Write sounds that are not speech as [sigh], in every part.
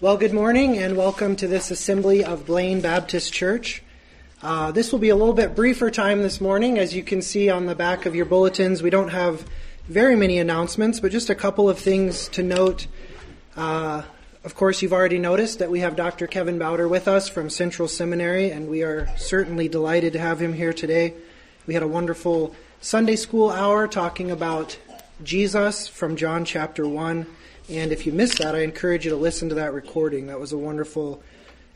Well, good morning and welcome to this assembly of Blaine Baptist Church. Uh, this will be a little bit briefer time this morning. As you can see on the back of your bulletins, we don't have very many announcements, but just a couple of things to note. Uh, of course, you've already noticed that we have Dr. Kevin Bauder with us from Central Seminary, and we are certainly delighted to have him here today. We had a wonderful Sunday school hour talking about Jesus from John chapter 1. And if you missed that, I encourage you to listen to that recording. That was a wonderful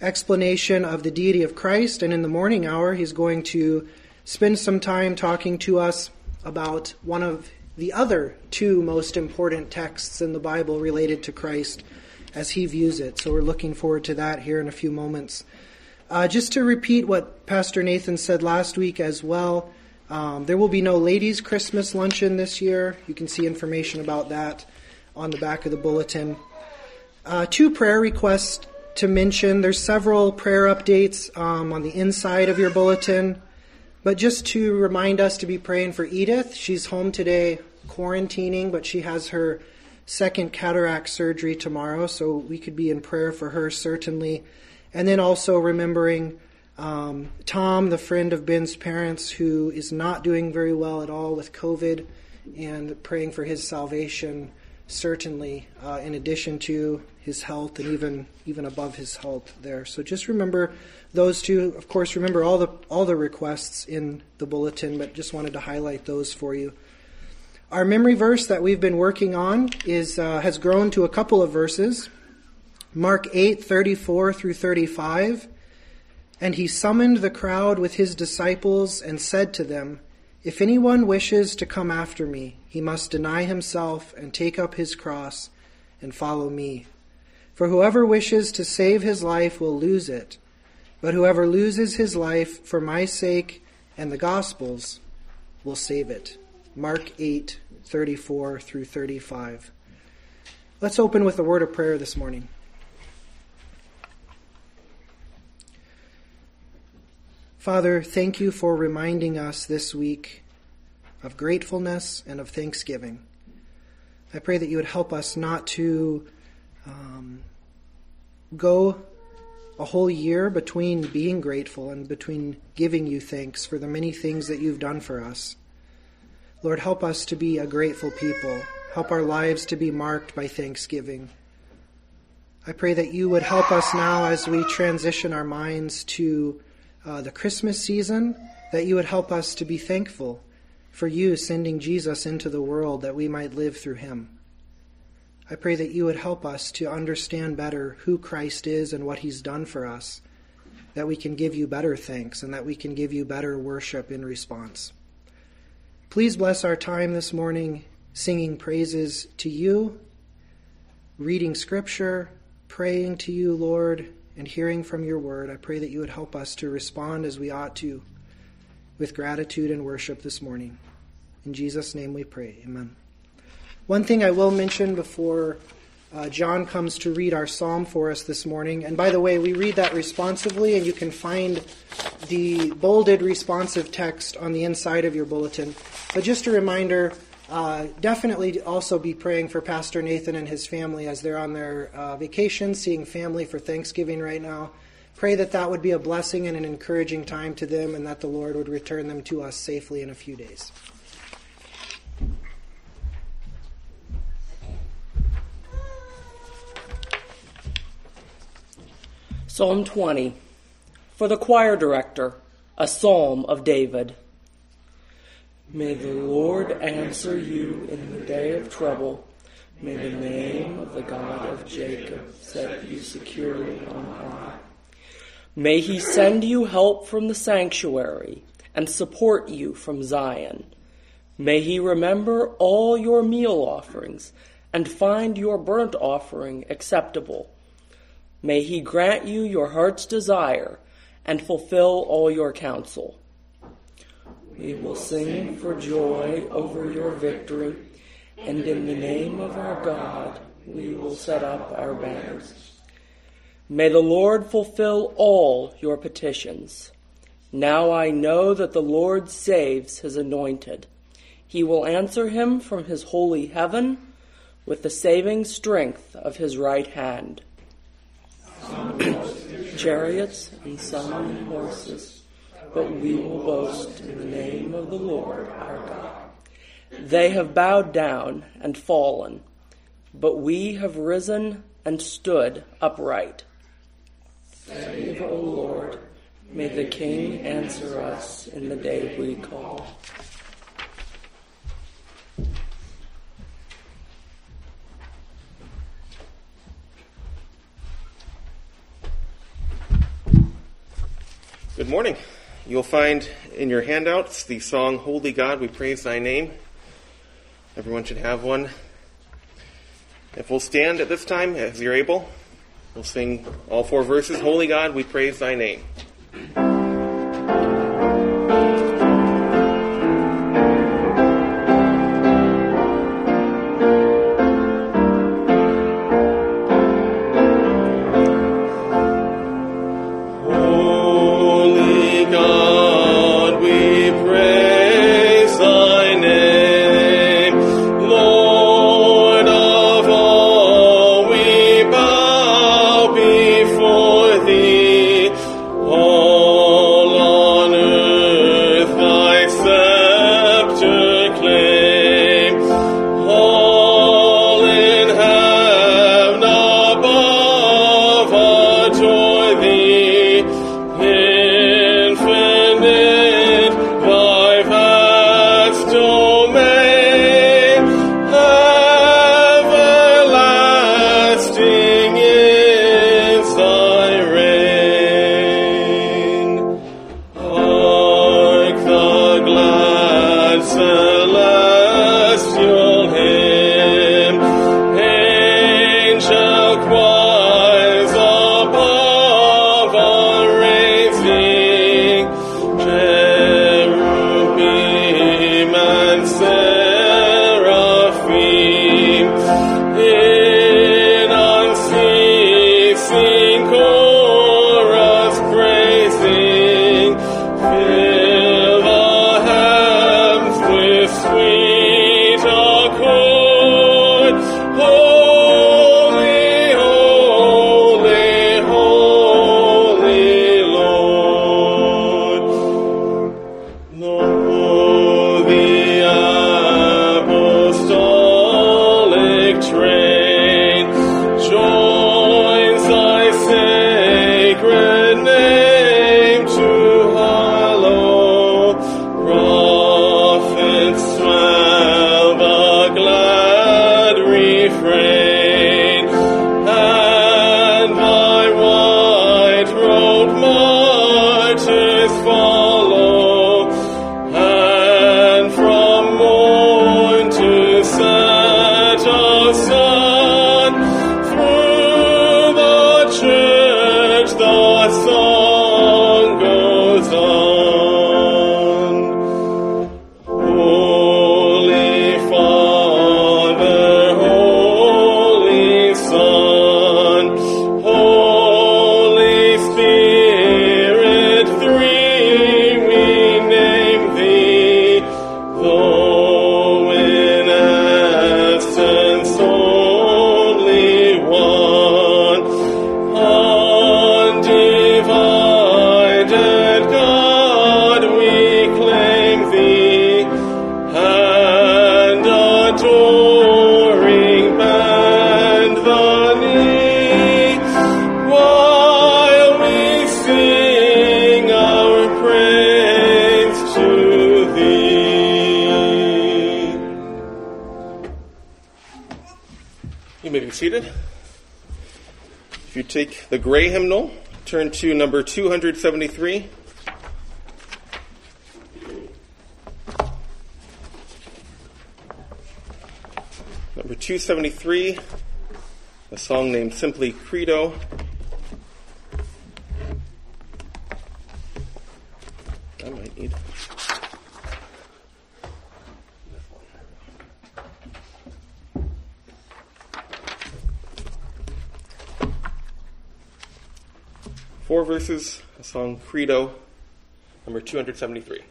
explanation of the deity of Christ. And in the morning hour, he's going to spend some time talking to us about one of the other two most important texts in the Bible related to Christ as he views it. So we're looking forward to that here in a few moments. Uh, just to repeat what Pastor Nathan said last week as well, um, there will be no ladies' Christmas luncheon this year. You can see information about that on the back of the bulletin. Uh, two prayer requests to mention. There's several prayer updates um, on the inside of your bulletin. But just to remind us to be praying for Edith. She's home today quarantining, but she has her second cataract surgery tomorrow, so we could be in prayer for her certainly. And then also remembering um, Tom, the friend of Ben's parents, who is not doing very well at all with COVID, and praying for his salvation certainly, uh, in addition to his health and even even above his health there. So just remember those two. Of course, remember all the all the requests in the bulletin, but just wanted to highlight those for you. Our memory verse that we've been working on is uh, has grown to a couple of verses. Mark eight thirty four through thirty five. And he summoned the crowd with his disciples and said to them, If anyone wishes to come after me, he must deny himself and take up his cross and follow me. For whoever wishes to save his life will lose it, but whoever loses his life for my sake and the gospel's will save it. Mark 8, 34 through 35. Let's open with a word of prayer this morning. Father, thank you for reminding us this week of gratefulness and of thanksgiving. I pray that you would help us not to um, go a whole year between being grateful and between giving you thanks for the many things that you've done for us. Lord, help us to be a grateful people. Help our lives to be marked by thanksgiving. I pray that you would help us now as we transition our minds to uh, the Christmas season, that you would help us to be thankful for you sending Jesus into the world that we might live through him. I pray that you would help us to understand better who Christ is and what he's done for us, that we can give you better thanks and that we can give you better worship in response. Please bless our time this morning singing praises to you, reading scripture, praying to you, Lord, and hearing from your word. I pray that you would help us to respond as we ought to with gratitude and worship this morning. In Jesus' name we pray. Amen. One thing I will mention before uh, John comes to read our psalm for us this morning, and by the way, we read that responsively, and you can find the bolded responsive text on the inside of your bulletin. But just a reminder, uh, definitely also be praying for Pastor Nathan and his family as they're on their uh, vacation, seeing family for Thanksgiving right now. Pray that that would be a blessing and an encouraging time to them, and that the Lord would return them to us safely in a few days. Psalm 20 For the choir director, a psalm of David. May the Lord answer you in the day of trouble. May the name of the God of Jacob set you securely on high. May he send you help from the sanctuary and support you from Zion. May he remember all your meal offerings and find your burnt offering acceptable. May he grant you your heart's desire and fulfill all your counsel. We will sing for joy over your victory, and in the name of our God we will set up our banners. May the Lord fulfill all your petitions. Now I know that the Lord saves his anointed. He will answer him from his holy heaven with the saving strength of his right hand. [clears throat] chariots and some horses, but we will boast in the name of the Lord our God. They have bowed down and fallen, but we have risen and stood upright. Save, O Lord, may the King answer us in the day we call. Good morning. You'll find in your handouts the song Holy God, We Praise Thy Name. Everyone should have one. If we'll stand at this time, as you're able, we'll sing all four verses Holy God, we praise Thy name. The gray hymnal, turn to number 273. Number 273, a song named simply Credo. I might need. Four verses, a song Credo, number 273.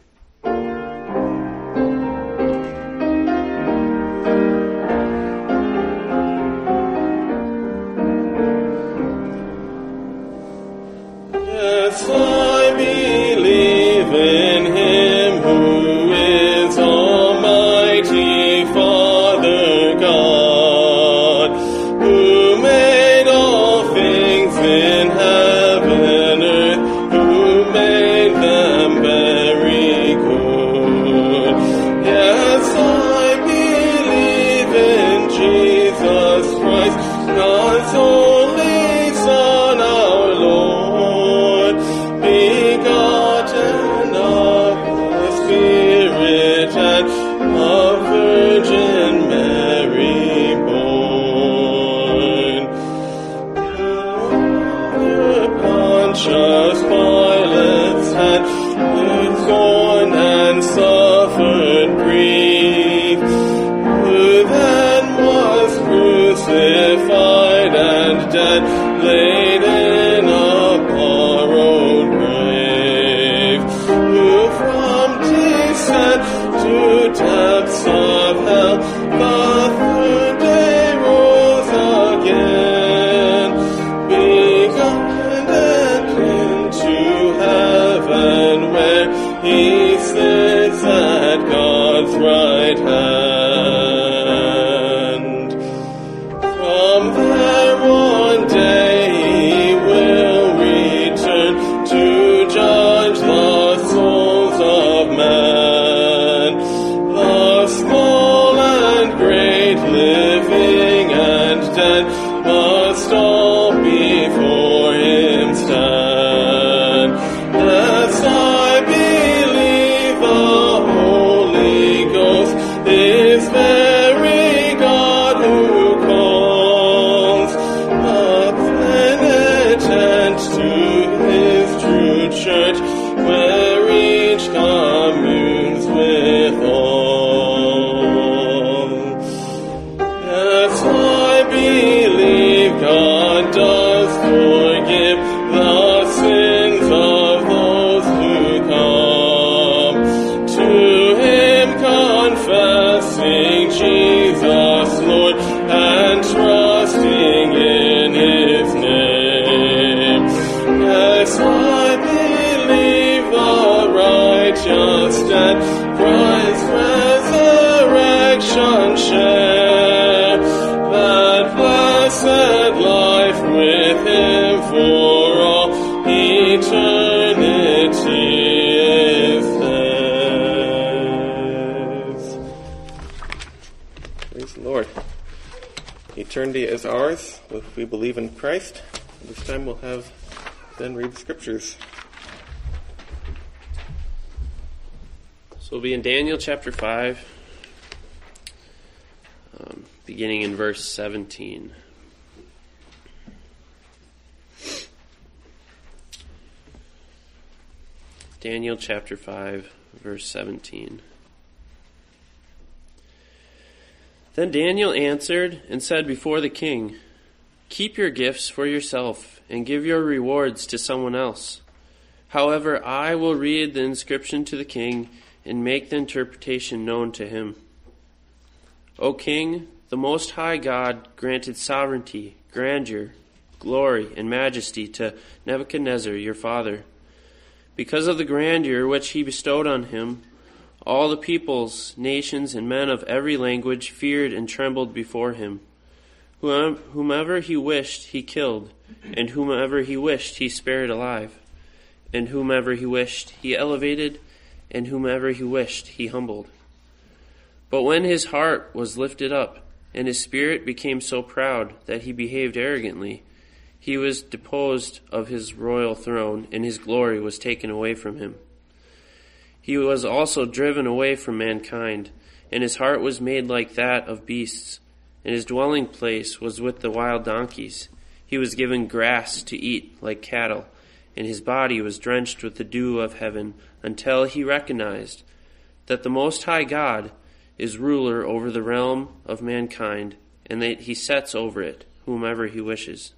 Christ. This time we'll have Ben read the scriptures. So we'll be in Daniel chapter 5, um, beginning in verse 17. Daniel chapter 5, verse 17. Then Daniel answered and said before the king, Keep your gifts for yourself and give your rewards to someone else. However, I will read the inscription to the king and make the interpretation known to him. O king, the Most High God granted sovereignty, grandeur, glory, and majesty to Nebuchadnezzar, your father. Because of the grandeur which he bestowed on him, all the peoples, nations, and men of every language feared and trembled before him. Whomever he wished, he killed, and whomever he wished, he spared alive, and whomever he wished, he elevated, and whomever he wished, he humbled. But when his heart was lifted up, and his spirit became so proud that he behaved arrogantly, he was deposed of his royal throne, and his glory was taken away from him. He was also driven away from mankind, and his heart was made like that of beasts and his dwelling place was with the wild donkeys. He was given grass to eat like cattle, and his body was drenched with the dew of heaven until he recognized that the Most High God is ruler over the realm of mankind, and that he sets over it whomever he wishes.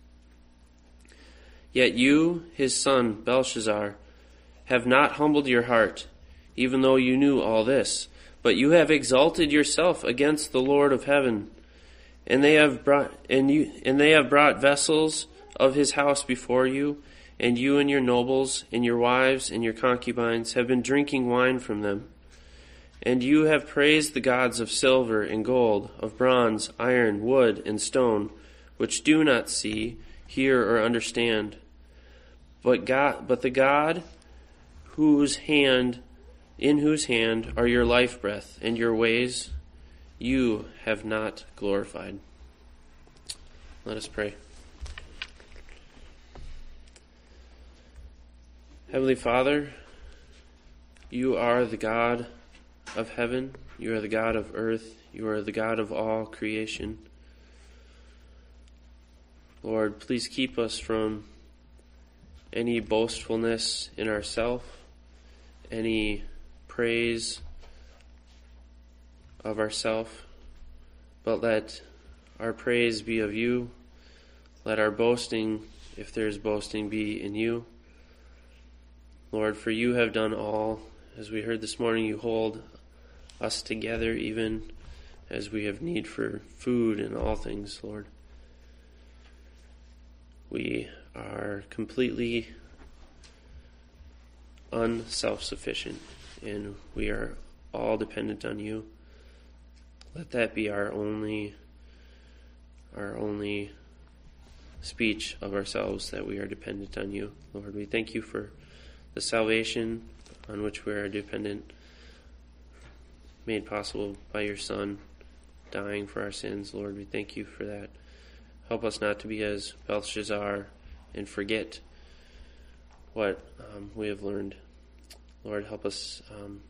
Yet you, his son Belshazzar, have not humbled your heart, even though you knew all this, but you have exalted yourself against the Lord of heaven and they have brought and you and they have brought vessels of his house before you, and you and your nobles, and your wives, and your concubines have been drinking wine from them. And you have praised the gods of silver and gold, of bronze, iron, wood, and stone, which do not see, hear, or understand. But God, but the God whose hand, in whose hand are your life breath and your ways, you have not glorified. Let us pray. Heavenly Father, you are the God of heaven, you are the God of earth, you are the God of all creation. Lord, please keep us from any boastfulness in ourself, any praise of ourself, but let our praise be of you. Let our boasting, if there is boasting, be in you. Lord, for you have done all. As we heard this morning, you hold us together even as we have need for food and all things, Lord. We are completely unself sufficient and we are all dependent on you. Let that be our only our only speech of ourselves that we are dependent on you. Lord, we thank you for the salvation on which we are dependent, made possible by your Son dying for our sins. Lord, we thank you for that. Help us not to be as Belshazzar and forget what um, we have learned. Lord, help us um,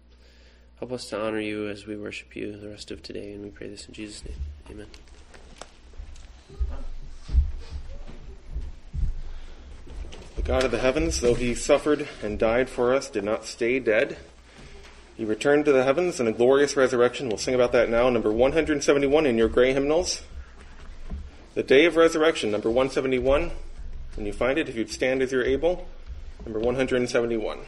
help us to honor you as we worship you the rest of today, and we pray this in Jesus' name. Amen. The God of the heavens, though he suffered and died for us, did not stay dead. He returned to the heavens in a glorious resurrection. We'll sing about that now. Number 171 in your gray hymnals. The day of resurrection, number 171. When you find it, if you'd stand as you're able, number 171.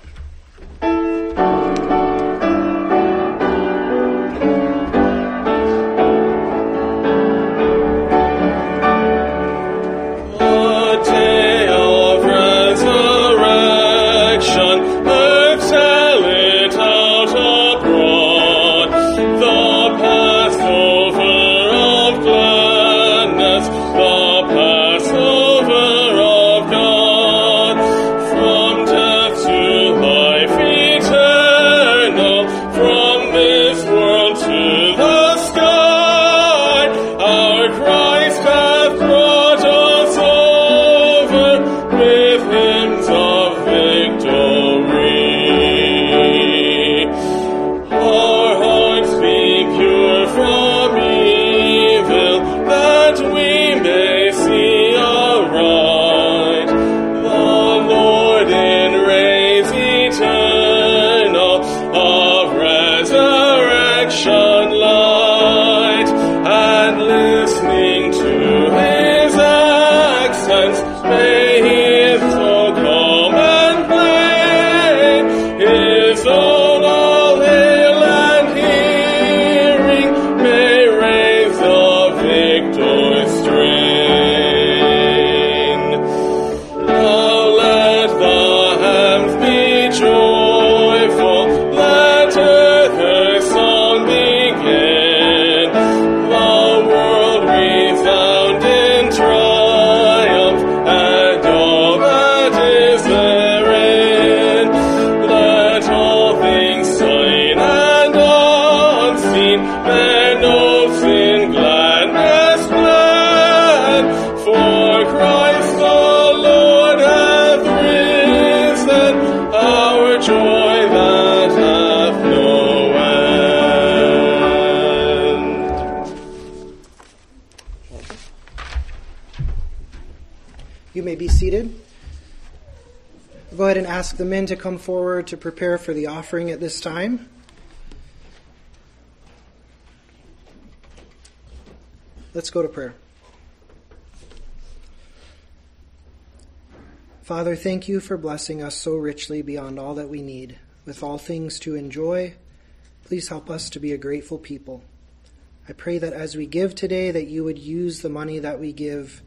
Come forward to prepare for the offering at this time. Let's go to prayer. Father, thank you for blessing us so richly beyond all that we need, with all things to enjoy. Please help us to be a grateful people. I pray that as we give today, that you would use the money that we give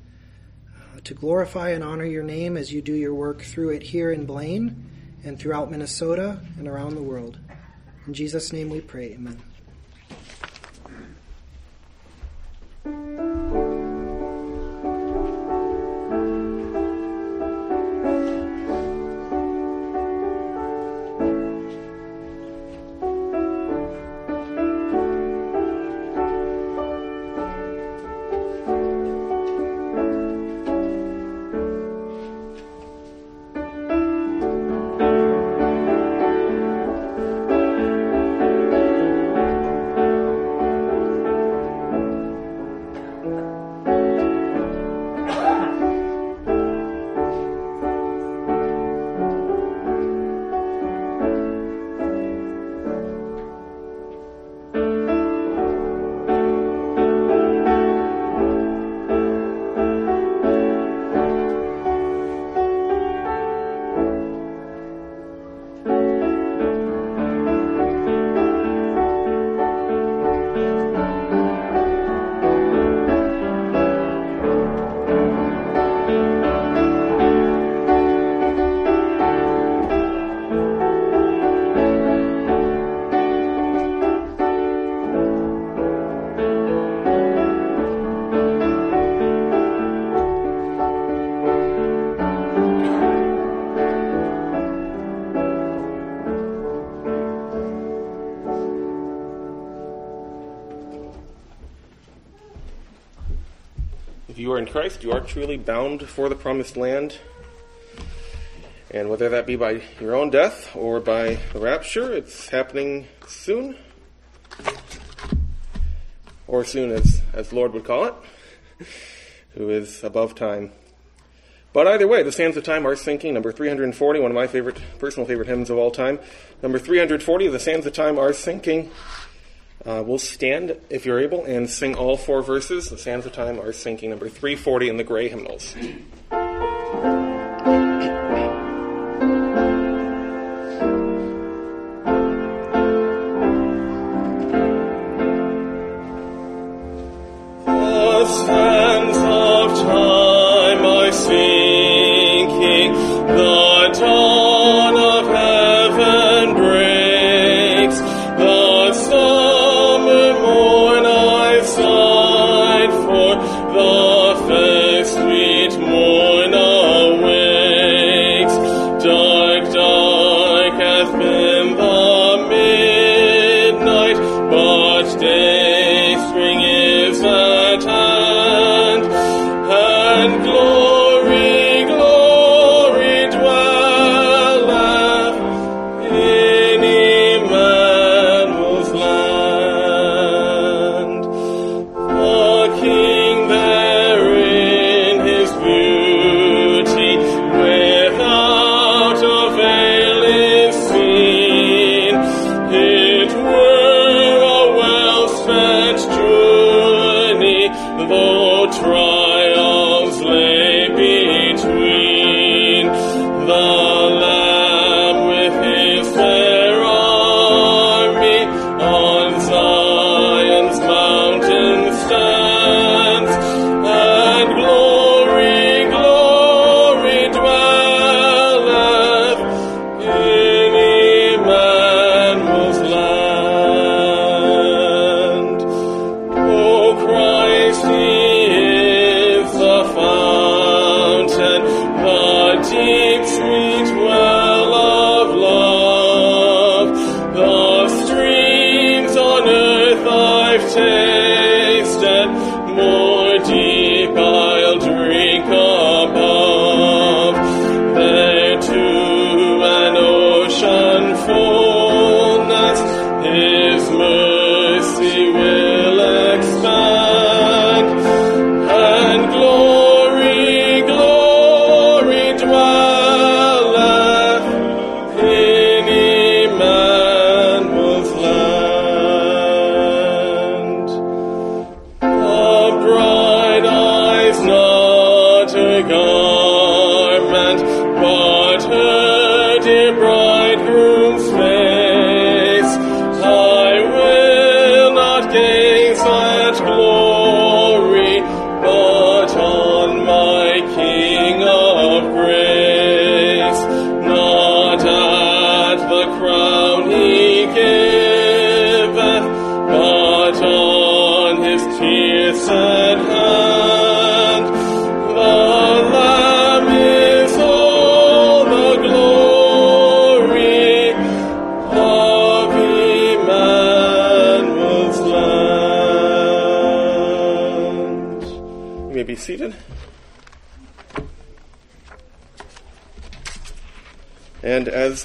uh, to glorify and honor your name as you do your work through it here in Blaine and throughout Minnesota and around the world. In Jesus' name we pray. Amen. In Christ, you are truly bound for the promised land. And whether that be by your own death or by the rapture, it's happening soon. Or soon as, as Lord would call it, who is above time. But either way, the sands of time are sinking. Number 340, one of my favorite, personal favorite hymns of all time. Number 340, the sands of time are sinking. Uh, we'll stand, if you're able, and sing all four verses. The sands of time are sinking. Number 340 in the gray hymnals.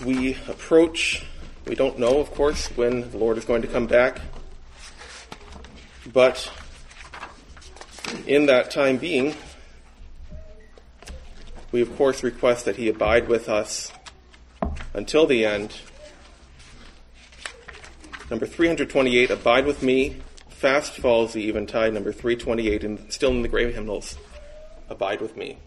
We approach, we don't know, of course, when the Lord is going to come back. But in that time being, we of course request that He abide with us until the end. Number 328, Abide with Me. Fast falls the eventide. Number 328, and still in the grave hymnals, Abide with Me.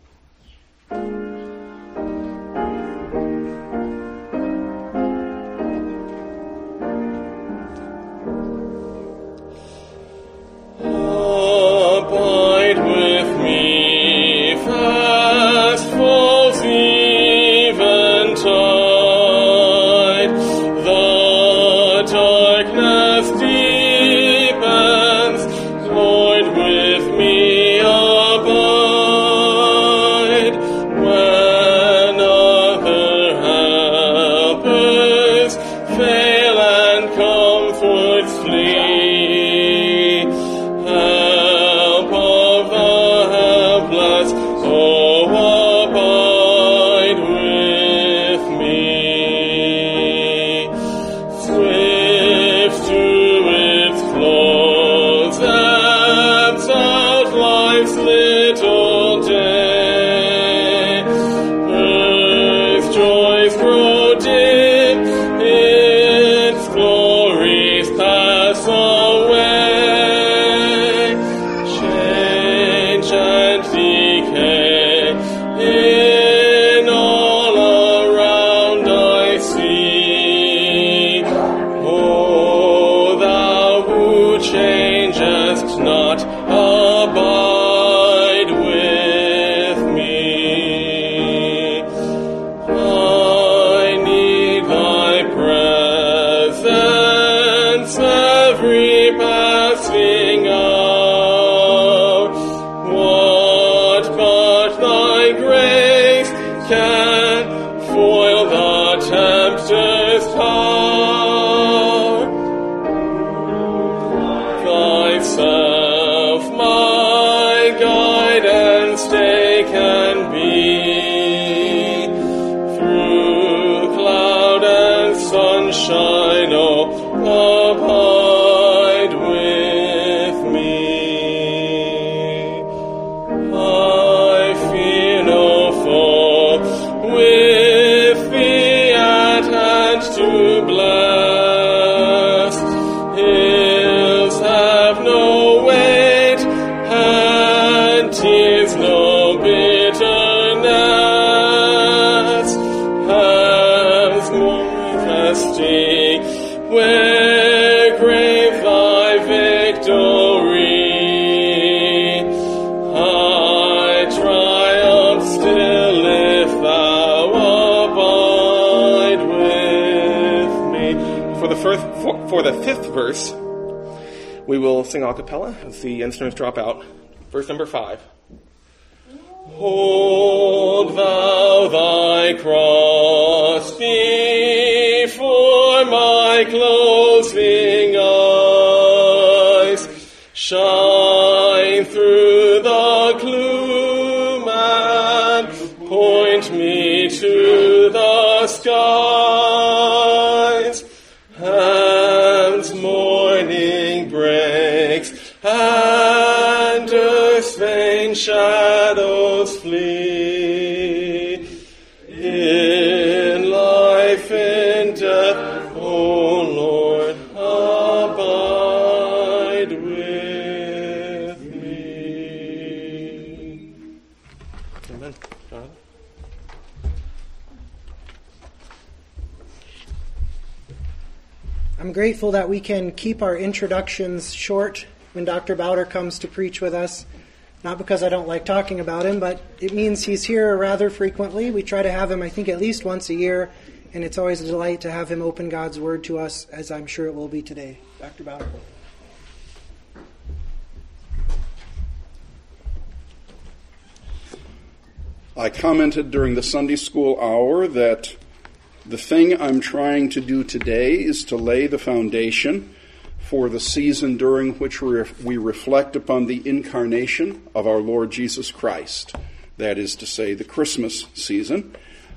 Not, fifth verse, we will sing a cappella as the instruments drop out. Verse number five. Hold thou thy cross Amen. I'm grateful that we can keep our introductions short when Dr. Bauder comes to preach with us. Not because I don't like talking about him, but it means he's here rather frequently. We try to have him, I think, at least once a year, and it's always a delight to have him open God's Word to us, as I'm sure it will be today. Dr. Bauder. I commented during the Sunday school hour that the thing I'm trying to do today is to lay the foundation for the season during which we reflect upon the incarnation of our Lord Jesus Christ. That is to say, the Christmas season.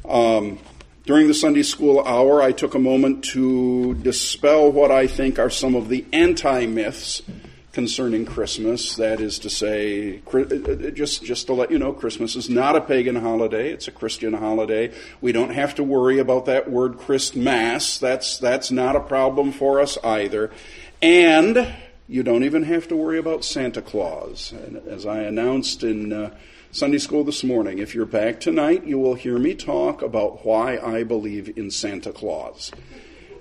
Um, During the Sunday school hour, I took a moment to dispel what I think are some of the anti myths concerning Christmas. That is to say, uh, uh, just, just to let you know, Christmas is not a pagan holiday, it's a Christian holiday. We don't have to worry about that word Christmas. That's, that's not a problem for us either. And you don't even have to worry about Santa Claus. And as I announced in uh, Sunday school this morning. If you're back tonight, you will hear me talk about why I believe in Santa Claus.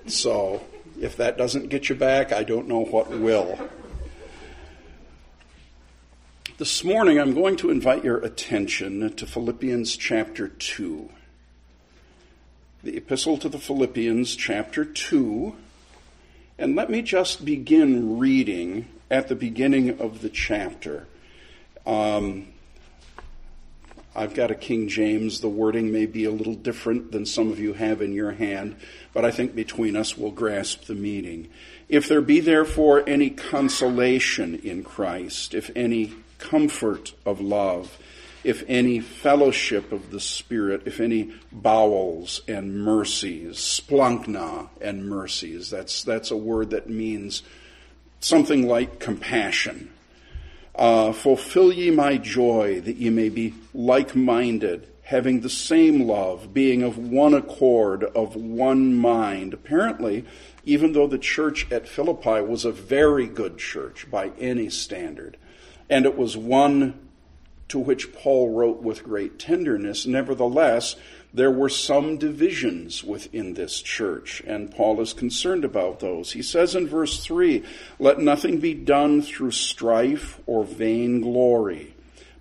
So, if that doesn't get you back, I don't know what will. This morning, I'm going to invite your attention to Philippians chapter 2. The Epistle to the Philippians, chapter 2. And let me just begin reading at the beginning of the chapter. Um, I've got a King James. The wording may be a little different than some of you have in your hand, but I think between us we'll grasp the meaning. If there be therefore any consolation in Christ, if any comfort of love, if any fellowship of the Spirit, if any bowels and mercies, splanchna and mercies, that's, that's a word that means something like compassion uh, fulfill ye my joy, that ye may be like minded, having the same love, being of one accord, of one mind. Apparently, even though the church at Philippi was a very good church by any standard, and it was one to which Paul wrote with great tenderness, nevertheless, there were some divisions within this church, and Paul is concerned about those. He says in verse 3 Let nothing be done through strife or vain glory,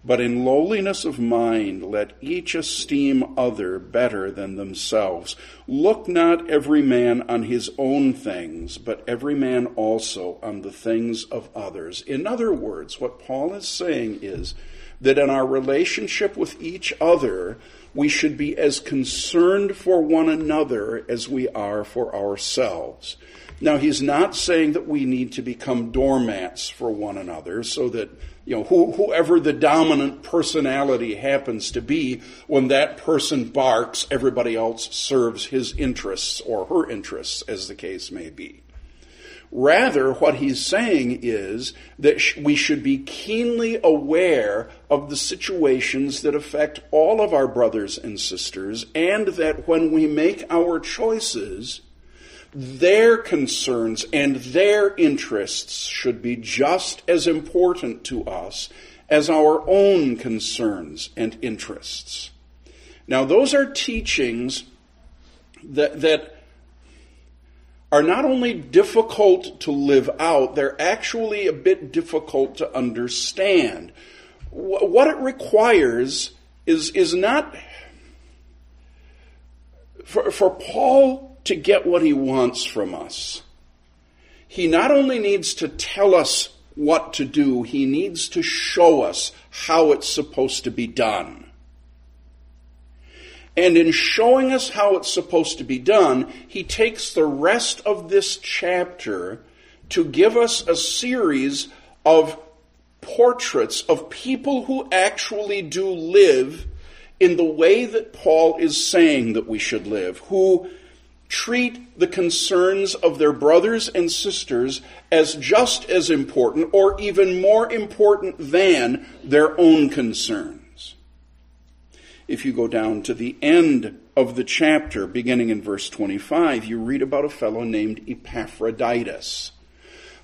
but in lowliness of mind let each esteem other better than themselves. Look not every man on his own things, but every man also on the things of others. In other words, what Paul is saying is that in our relationship with each other, we should be as concerned for one another as we are for ourselves. Now, he's not saying that we need to become doormats for one another so that, you know, who, whoever the dominant personality happens to be, when that person barks, everybody else serves his interests or her interests, as the case may be. Rather, what he's saying is that we should be keenly aware of the situations that affect all of our brothers and sisters, and that when we make our choices, their concerns and their interests should be just as important to us as our own concerns and interests. Now, those are teachings that, that are not only difficult to live out, they're actually a bit difficult to understand. What it requires is, is not for, for Paul to get what he wants from us. He not only needs to tell us what to do, he needs to show us how it's supposed to be done. And in showing us how it's supposed to be done, he takes the rest of this chapter to give us a series of portraits of people who actually do live in the way that Paul is saying that we should live, who treat the concerns of their brothers and sisters as just as important or even more important than their own concerns. If you go down to the end of the chapter, beginning in verse 25, you read about a fellow named Epaphroditus.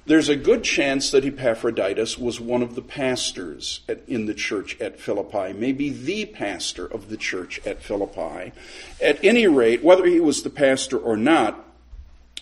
There's a good chance that Epaphroditus was one of the pastors at, in the church at Philippi, maybe the pastor of the church at Philippi. At any rate, whether he was the pastor or not,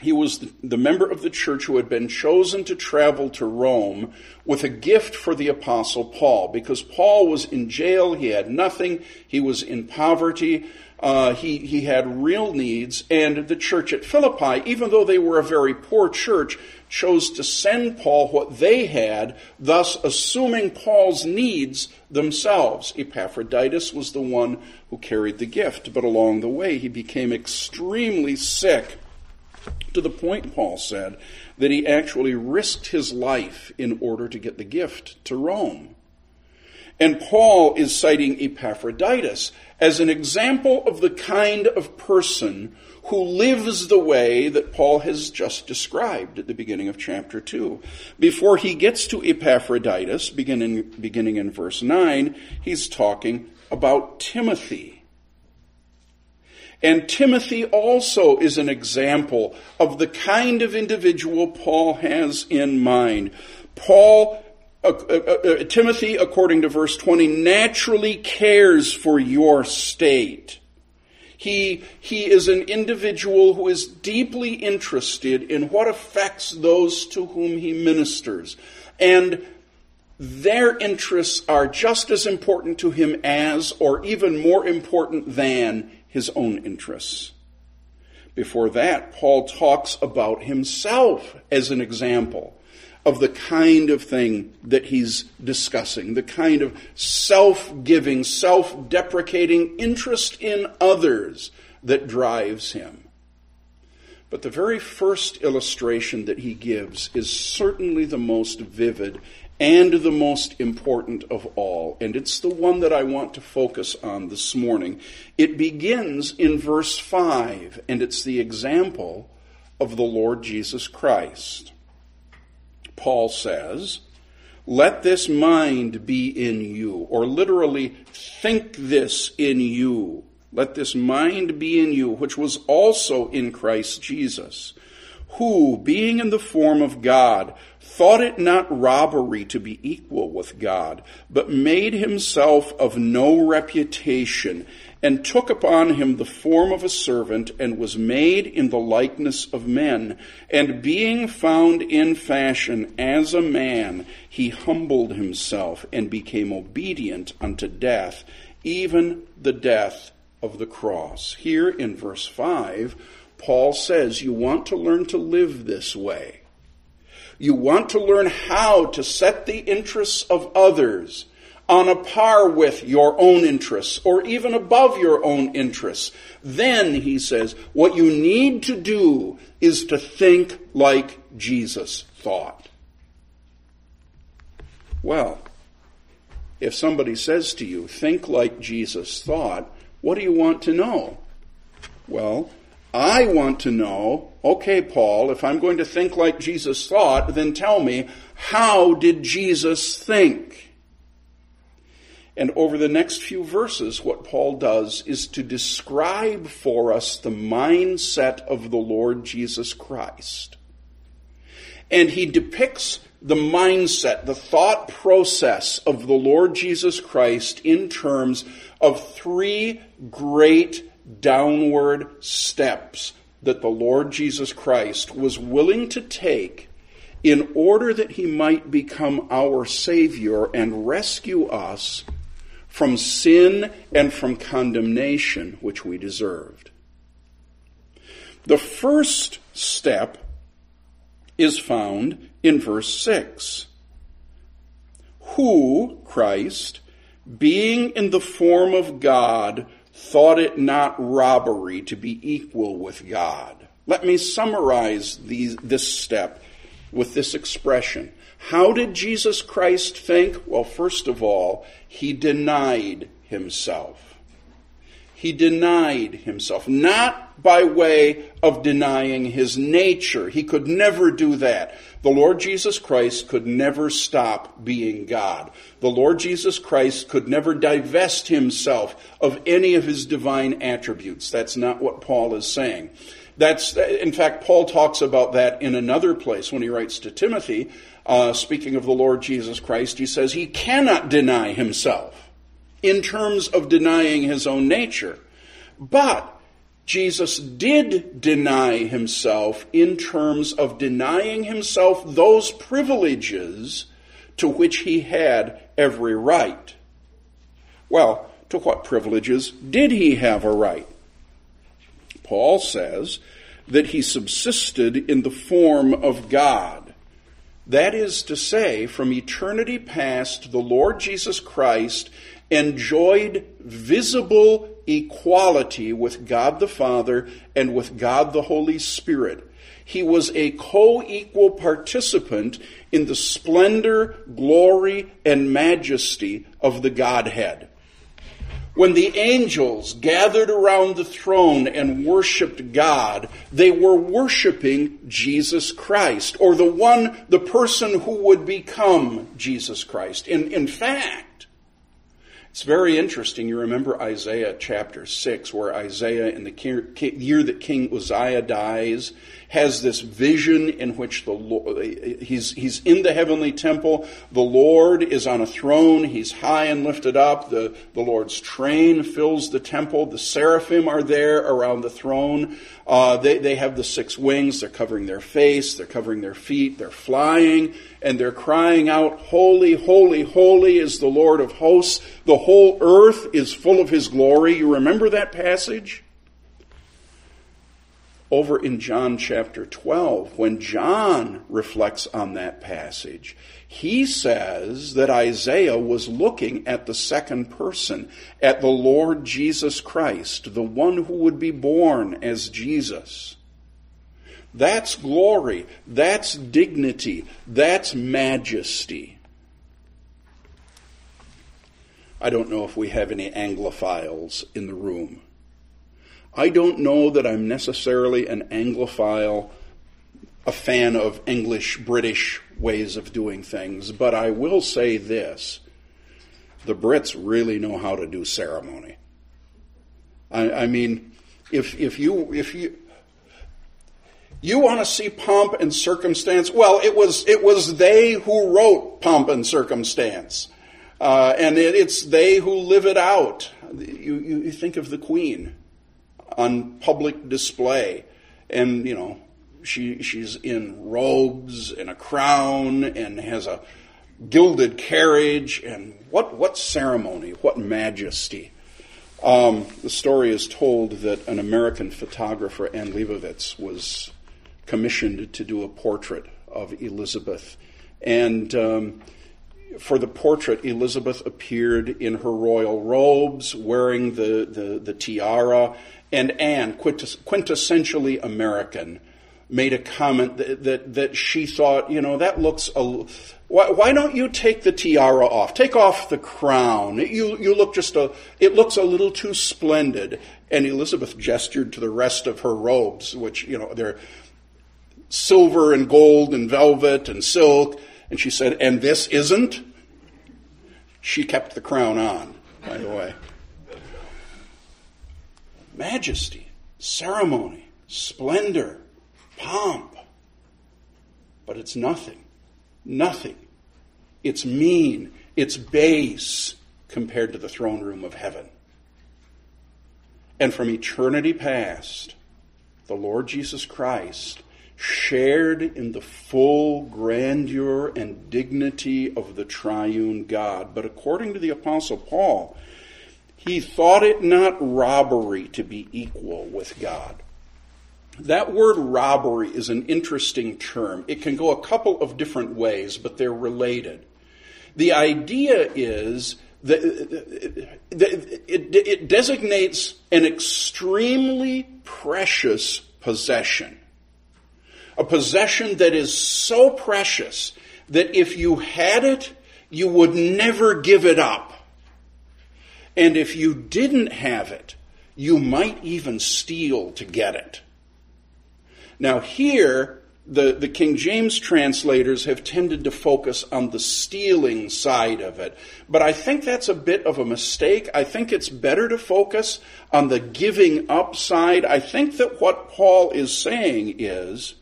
he was the member of the church who had been chosen to travel to Rome with a gift for the apostle Paul because Paul was in jail. He had nothing. He was in poverty. Uh, he, he had real needs. And the church at Philippi, even though they were a very poor church, chose to send Paul what they had, thus assuming Paul's needs themselves. Epaphroditus was the one who carried the gift. But along the way, he became extremely sick to the point, Paul said, that he actually risked his life in order to get the gift to Rome. And Paul is citing Epaphroditus as an example of the kind of person who lives the way that Paul has just described at the beginning of chapter 2. Before he gets to Epaphroditus, beginning, beginning in verse 9, he's talking about Timothy. And Timothy also is an example of the kind of individual Paul has in mind. Paul uh, uh, uh, Timothy, according to verse 20, naturally cares for your state. He, he is an individual who is deeply interested in what affects those to whom he ministers. And their interests are just as important to him as, or even more important than, his own interests. Before that, Paul talks about himself as an example of the kind of thing that he's discussing, the kind of self giving, self deprecating interest in others that drives him. But the very first illustration that he gives is certainly the most vivid and the most important of all, and it's the one that I want to focus on this morning. It begins in verse 5, and it's the example of the Lord Jesus Christ. Paul says, let this mind be in you, or literally, think this in you. Let this mind be in you, which was also in Christ Jesus, who, being in the form of God, thought it not robbery to be equal with God, but made himself of no reputation and took upon him the form of a servant, and was made in the likeness of men. And being found in fashion as a man, he humbled himself and became obedient unto death, even the death of the cross. Here in verse 5, Paul says, You want to learn to live this way. You want to learn how to set the interests of others on a par with your own interests or even above your own interests, then, he says, what you need to do is to think like Jesus thought. Well, if somebody says to you, think like Jesus thought, what do you want to know? Well, I want to know, okay, Paul, if I'm going to think like Jesus thought, then tell me, how did Jesus think? And over the next few verses, what Paul does is to describe for us the mindset of the Lord Jesus Christ. And he depicts the mindset, the thought process of the Lord Jesus Christ in terms of three great downward steps that the Lord Jesus Christ was willing to take in order that he might become our Savior and rescue us from sin and from condemnation which we deserved. The first step is found in verse 6. Who, Christ, being in the form of God, thought it not robbery to be equal with God. Let me summarize these, this step with this expression. How did Jesus Christ think? Well, first of all, he denied himself. He denied himself, not by way of denying his nature. He could never do that. The Lord Jesus Christ could never stop being God. The Lord Jesus Christ could never divest himself of any of his divine attributes. That's not what Paul is saying. That's, in fact, Paul talks about that in another place when he writes to Timothy uh, speaking of the Lord Jesus Christ, he says he cannot deny himself in terms of denying his own nature. But Jesus did deny himself in terms of denying himself those privileges to which he had every right. Well, to what privileges did he have a right? Paul says that he subsisted in the form of God that is to say, from eternity past, the Lord Jesus Christ enjoyed visible equality with God the Father and with God the Holy Spirit. He was a co equal participant in the splendor, glory, and majesty of the Godhead. When the angels gathered around the throne and worshiped God, they were worshiping Jesus Christ, or the one, the person who would become Jesus Christ. In, in fact, it's very interesting. You remember Isaiah chapter 6, where Isaiah, in the year that King Uzziah dies, has this vision in which the Lord, he's, he's in the heavenly temple. The Lord is on a throne. He's high and lifted up. The, the Lord's train fills the temple. The seraphim are there around the throne. Uh, they, they have the six wings. They're covering their face. They're covering their feet. They're flying and they're crying out, Holy, holy, holy is the Lord of hosts. The whole earth is full of his glory. You remember that passage? Over in John chapter 12, when John reflects on that passage, he says that Isaiah was looking at the second person, at the Lord Jesus Christ, the one who would be born as Jesus. That's glory. That's dignity. That's majesty. I don't know if we have any Anglophiles in the room. I don't know that I'm necessarily an Anglophile, a fan of English, British ways of doing things, but I will say this. The Brits really know how to do ceremony. I, I mean, if, if you, if you, you want to see pomp and circumstance? Well, it was, it was they who wrote pomp and circumstance. Uh, and it, it's they who live it out. You, you, you think of the Queen on public display. And, you know, she, she's in robes and a crown and has a gilded carriage. And what, what ceremony, what majesty. Um, the story is told that an American photographer, Anne Leibovitz, was commissioned to do a portrait of Elizabeth. And um, for the portrait, Elizabeth appeared in her royal robes, wearing the, the, the tiara, and Anne, quintessentially American, made a comment that, that, that, she thought, you know, that looks a, why, why, don't you take the tiara off? Take off the crown. You, you look just a, it looks a little too splendid. And Elizabeth gestured to the rest of her robes, which, you know, they're silver and gold and velvet and silk. And she said, and this isn't? She kept the crown on, by the way majesty, ceremony, splendor, pomp. But it's nothing. Nothing. It's mean. It's base compared to the throne room of heaven. And from eternity past, the Lord Jesus Christ shared in the full grandeur and dignity of the triune God. But according to the Apostle Paul, he thought it not robbery to be equal with God. That word robbery is an interesting term. It can go a couple of different ways, but they're related. The idea is that it designates an extremely precious possession. A possession that is so precious that if you had it, you would never give it up. And if you didn't have it, you might even steal to get it. Now, here, the, the King James translators have tended to focus on the stealing side of it. But I think that's a bit of a mistake. I think it's better to focus on the giving up side. I think that what Paul is saying is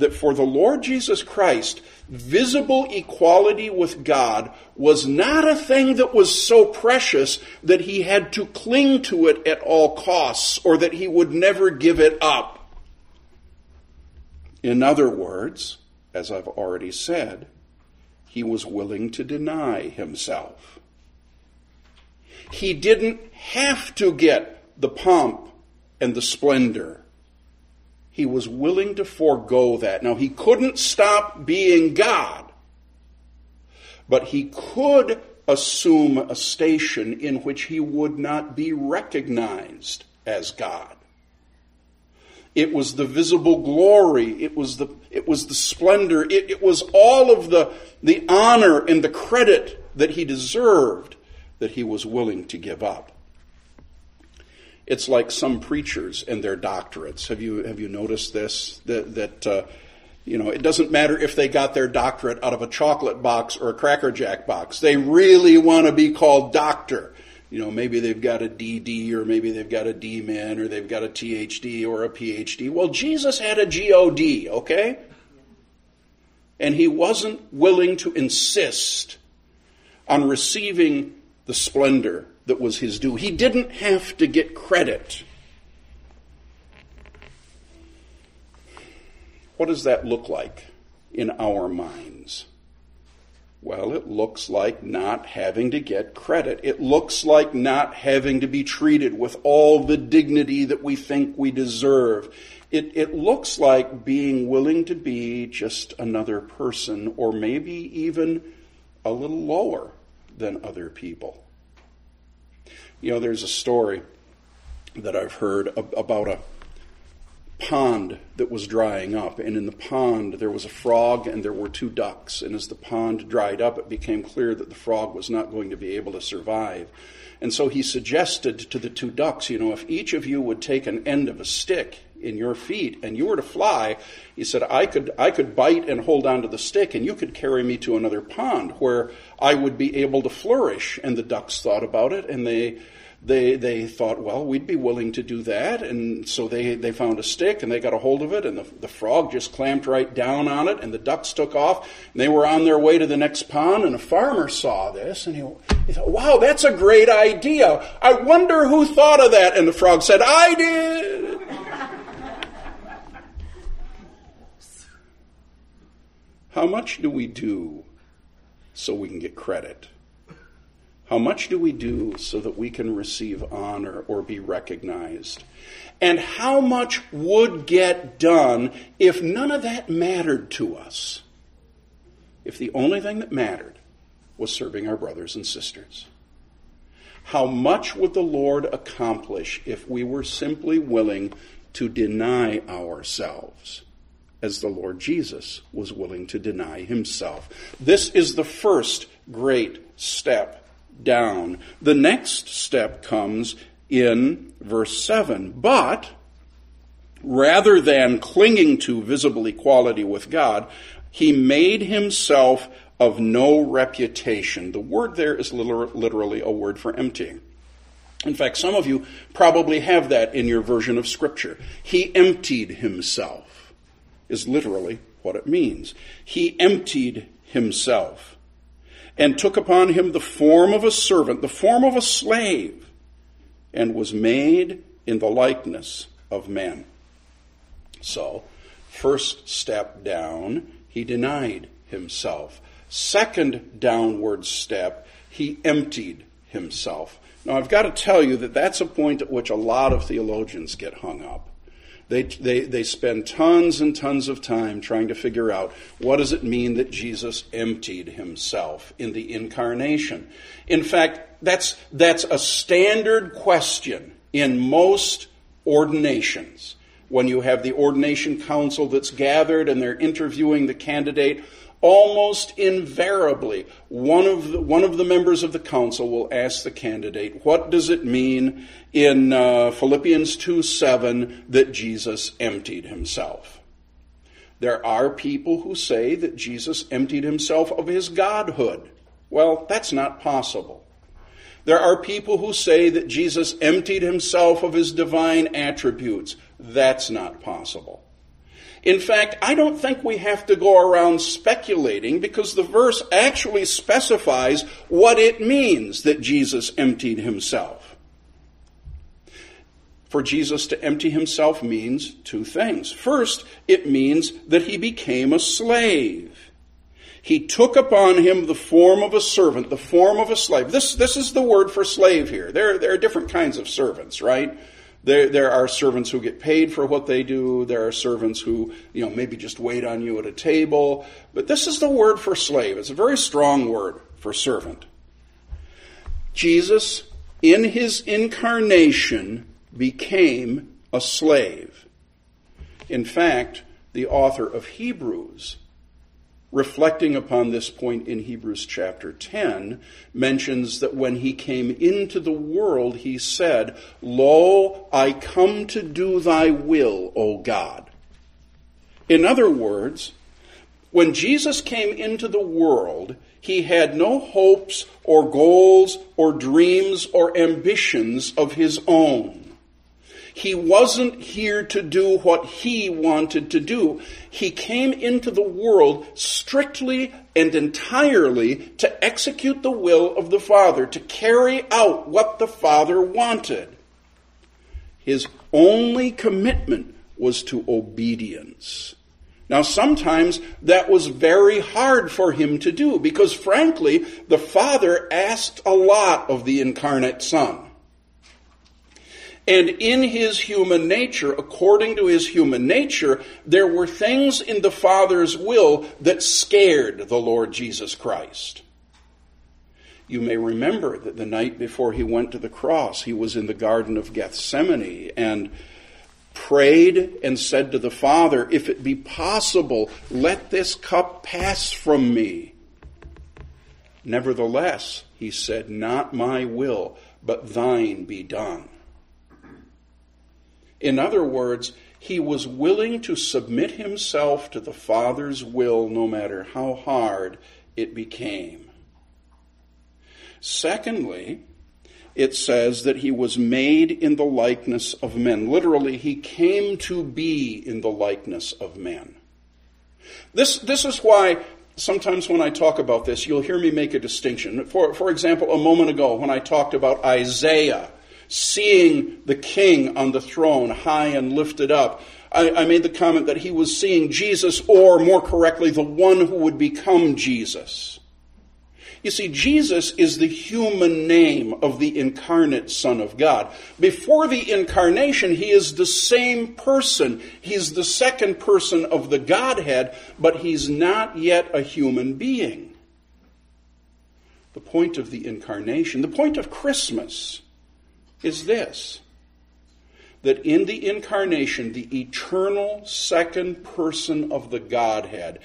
that for the Lord Jesus Christ, visible equality with God was not a thing that was so precious that he had to cling to it at all costs or that he would never give it up. In other words, as I've already said, he was willing to deny himself. He didn't have to get the pomp and the splendor he was willing to forego that. Now, he couldn't stop being God, but he could assume a station in which he would not be recognized as God. It was the visible glory. It was the, it was the splendor. It, it was all of the, the honor and the credit that he deserved that he was willing to give up. It's like some preachers and their doctorates. Have you, have you noticed this? That, that uh, you know, it doesn't matter if they got their doctorate out of a chocolate box or a Cracker Jack box. They really want to be called doctor. You know, maybe they've got a DD or maybe they've got a DMin or they've got a THD or a PhD. Well, Jesus had a GOD, okay? And he wasn't willing to insist on receiving the splendor that was his due. He didn't have to get credit. What does that look like in our minds? Well, it looks like not having to get credit. It looks like not having to be treated with all the dignity that we think we deserve. It, it looks like being willing to be just another person, or maybe even a little lower than other people. You know, there's a story that I've heard about a pond that was drying up, and in the pond there was a frog and there were two ducks. And as the pond dried up, it became clear that the frog was not going to be able to survive. And so he suggested to the two ducks, you know, if each of you would take an end of a stick in your feet and you were to fly, he said, I could, I could bite and hold onto the stick and you could carry me to another pond where I would be able to flourish. And the ducks thought about it and they, they, they thought, well, we'd be willing to do that. And so they, they found a stick and they got a hold of it, and the, the frog just clamped right down on it, and the ducks took off. And they were on their way to the next pond, and a farmer saw this, and he, he thought, wow, that's a great idea. I wonder who thought of that. And the frog said, I did. How much do we do so we can get credit? How much do we do so that we can receive honor or be recognized? And how much would get done if none of that mattered to us? If the only thing that mattered was serving our brothers and sisters? How much would the Lord accomplish if we were simply willing to deny ourselves? As the Lord Jesus was willing to deny himself. This is the first great step down. The next step comes in verse 7. But rather than clinging to visible equality with God, he made himself of no reputation. The word there is literally a word for emptying. In fact, some of you probably have that in your version of Scripture. He emptied himself, is literally what it means. He emptied himself and took upon him the form of a servant, the form of a slave, and was made in the likeness of men. So, first step down, he denied himself. Second downward step, he emptied himself. Now, I've got to tell you that that's a point at which a lot of theologians get hung up. They, they, they spend tons and tons of time trying to figure out what does it mean that Jesus emptied himself in the incarnation. In fact, that's, that's a standard question in most ordinations. When you have the ordination council that's gathered and they're interviewing the candidate, almost invariably, one of the, one of the members of the council will ask the candidate, what does it mean in uh, Philippians 2 7 that Jesus emptied himself? There are people who say that Jesus emptied himself of his godhood. Well, that's not possible. There are people who say that Jesus emptied himself of his divine attributes. That's not possible. In fact, I don't think we have to go around speculating because the verse actually specifies what it means that Jesus emptied himself. For Jesus to empty himself means two things. First, it means that he became a slave. He took upon him the form of a servant, the form of a slave. This, this is the word for slave here. There, there are different kinds of servants, right? There, there are servants who get paid for what they do. There are servants who, you know, maybe just wait on you at a table. But this is the word for slave. It's a very strong word for servant. Jesus, in his incarnation, became a slave. In fact, the author of Hebrews, reflecting upon this point in Hebrews chapter 10, mentions that when he came into the world, he said, Lo, I come to do thy will, O God. In other words, when Jesus came into the world, he had no hopes or goals or dreams or ambitions of his own. He wasn't here to do what he wanted to do. He came into the world strictly and entirely to execute the will of the Father, to carry out what the Father wanted. His only commitment was to obedience. Now, sometimes that was very hard for him to do because, frankly, the Father asked a lot of the incarnate Son. And in his human nature, according to his human nature, there were things in the Father's will that scared the Lord Jesus Christ. You may remember that the night before he went to the cross, he was in the Garden of Gethsemane and prayed and said to the Father, If it be possible, let this cup pass from me. Nevertheless, he said, Not my will, but thine be done. In other words, he was willing to submit himself to the Father's will no matter how hard it became. Secondly, it says that he was made in the likeness of men. Literally, he came to be in the likeness of men. This, this is why sometimes when I talk about this, you'll hear me make a distinction. For, for example, a moment ago when I talked about Isaiah seeing the king on the throne high and lifted up. I, I, made the comment that he was seeing Jesus, or more correctly, the one who would become Jesus. You see, Jesus is the human name of the incarnate Son of God. Before the incarnation, he is the same person. He's the second person of the Godhead, but he's not yet a human being. The point of the incarnation, the point of Christmas, is this that in the incarnation, the eternal second person of the Godhead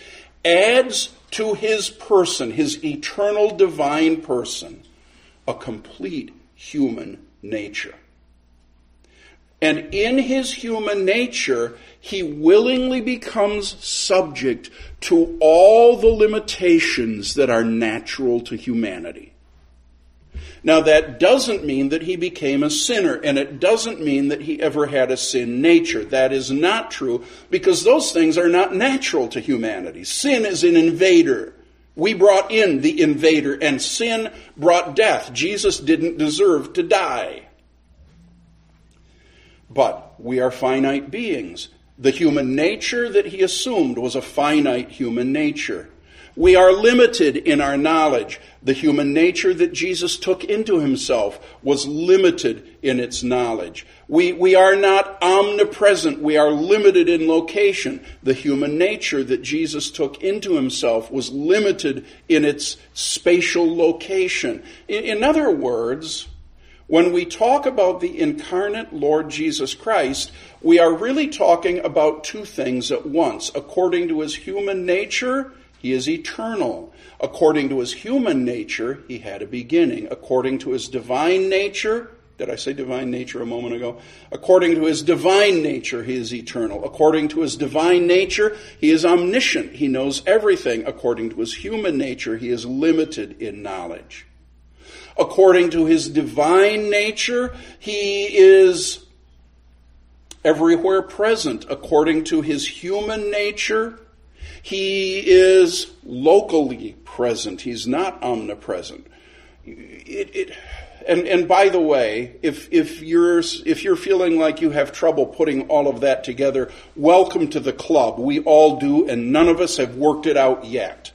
adds to his person, his eternal divine person, a complete human nature. And in his human nature, he willingly becomes subject to all the limitations that are natural to humanity. Now, that doesn't mean that he became a sinner, and it doesn't mean that he ever had a sin nature. That is not true, because those things are not natural to humanity. Sin is an invader. We brought in the invader, and sin brought death. Jesus didn't deserve to die. But we are finite beings. The human nature that he assumed was a finite human nature. We are limited in our knowledge. The human nature that Jesus took into himself was limited in its knowledge. We, we are not omnipresent. We are limited in location. The human nature that Jesus took into himself was limited in its spatial location. In, in other words, when we talk about the incarnate Lord Jesus Christ, we are really talking about two things at once. According to his human nature, he is eternal. According to his human nature, he had a beginning. According to his divine nature, did I say divine nature a moment ago? According to his divine nature, he is eternal. According to his divine nature, he is omniscient. He knows everything. According to his human nature, he is limited in knowledge. According to his divine nature, he is everywhere present. According to his human nature, he is locally present. He's not omnipresent. It, it, and, and by the way, if, if, you're, if you're feeling like you have trouble putting all of that together, welcome to the club. We all do, and none of us have worked it out yet.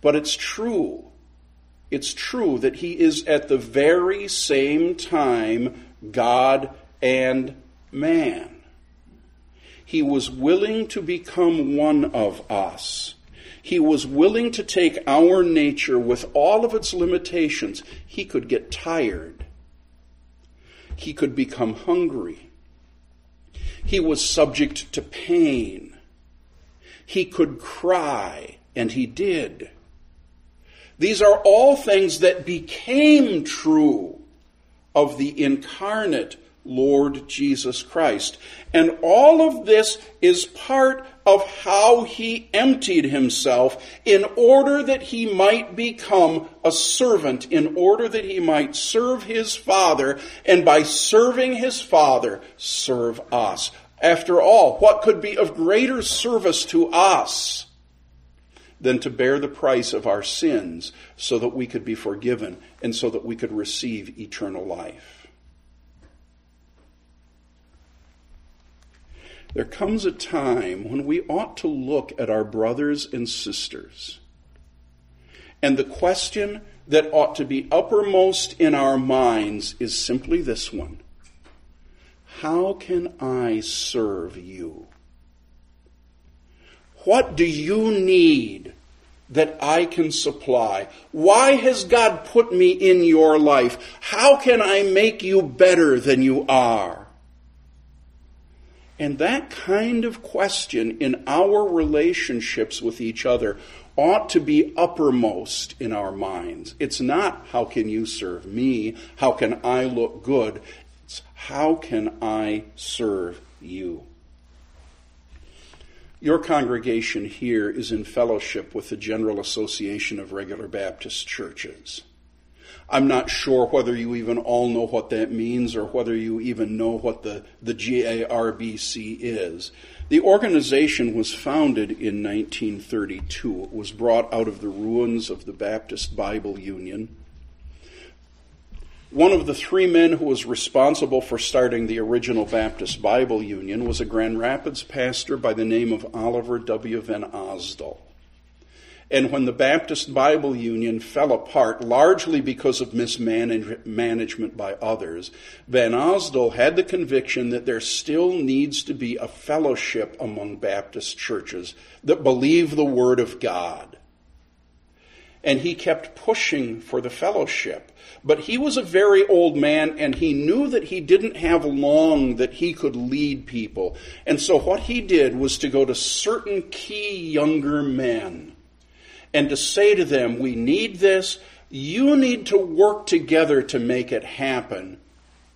But it's true. It's true that he is at the very same time God and man. He was willing to become one of us. He was willing to take our nature with all of its limitations. He could get tired. He could become hungry. He was subject to pain. He could cry, and he did. These are all things that became true of the incarnate Lord Jesus Christ. And all of this is part of how he emptied himself in order that he might become a servant, in order that he might serve his Father, and by serving his Father, serve us. After all, what could be of greater service to us than to bear the price of our sins so that we could be forgiven and so that we could receive eternal life? There comes a time when we ought to look at our brothers and sisters. And the question that ought to be uppermost in our minds is simply this one How can I serve you? What do you need that I can supply? Why has God put me in your life? How can I make you better than you are? And that kind of question in our relationships with each other ought to be uppermost in our minds. It's not, how can you serve me? How can I look good? It's, how can I serve you? Your congregation here is in fellowship with the General Association of Regular Baptist Churches. I'm not sure whether you even all know what that means or whether you even know what the, the GARBC is. The organization was founded in 1932. It was brought out of the ruins of the Baptist Bible Union. One of the three men who was responsible for starting the original Baptist Bible Union was a Grand Rapids pastor by the name of Oliver W. Van Osdel. And when the Baptist Bible Union fell apart, largely because of mismanagement by others, Van Osdel had the conviction that there still needs to be a fellowship among Baptist churches that believe the Word of God. And he kept pushing for the fellowship. But he was a very old man and he knew that he didn't have long that he could lead people. And so what he did was to go to certain key younger men and to say to them, we need this, you need to work together to make it happen,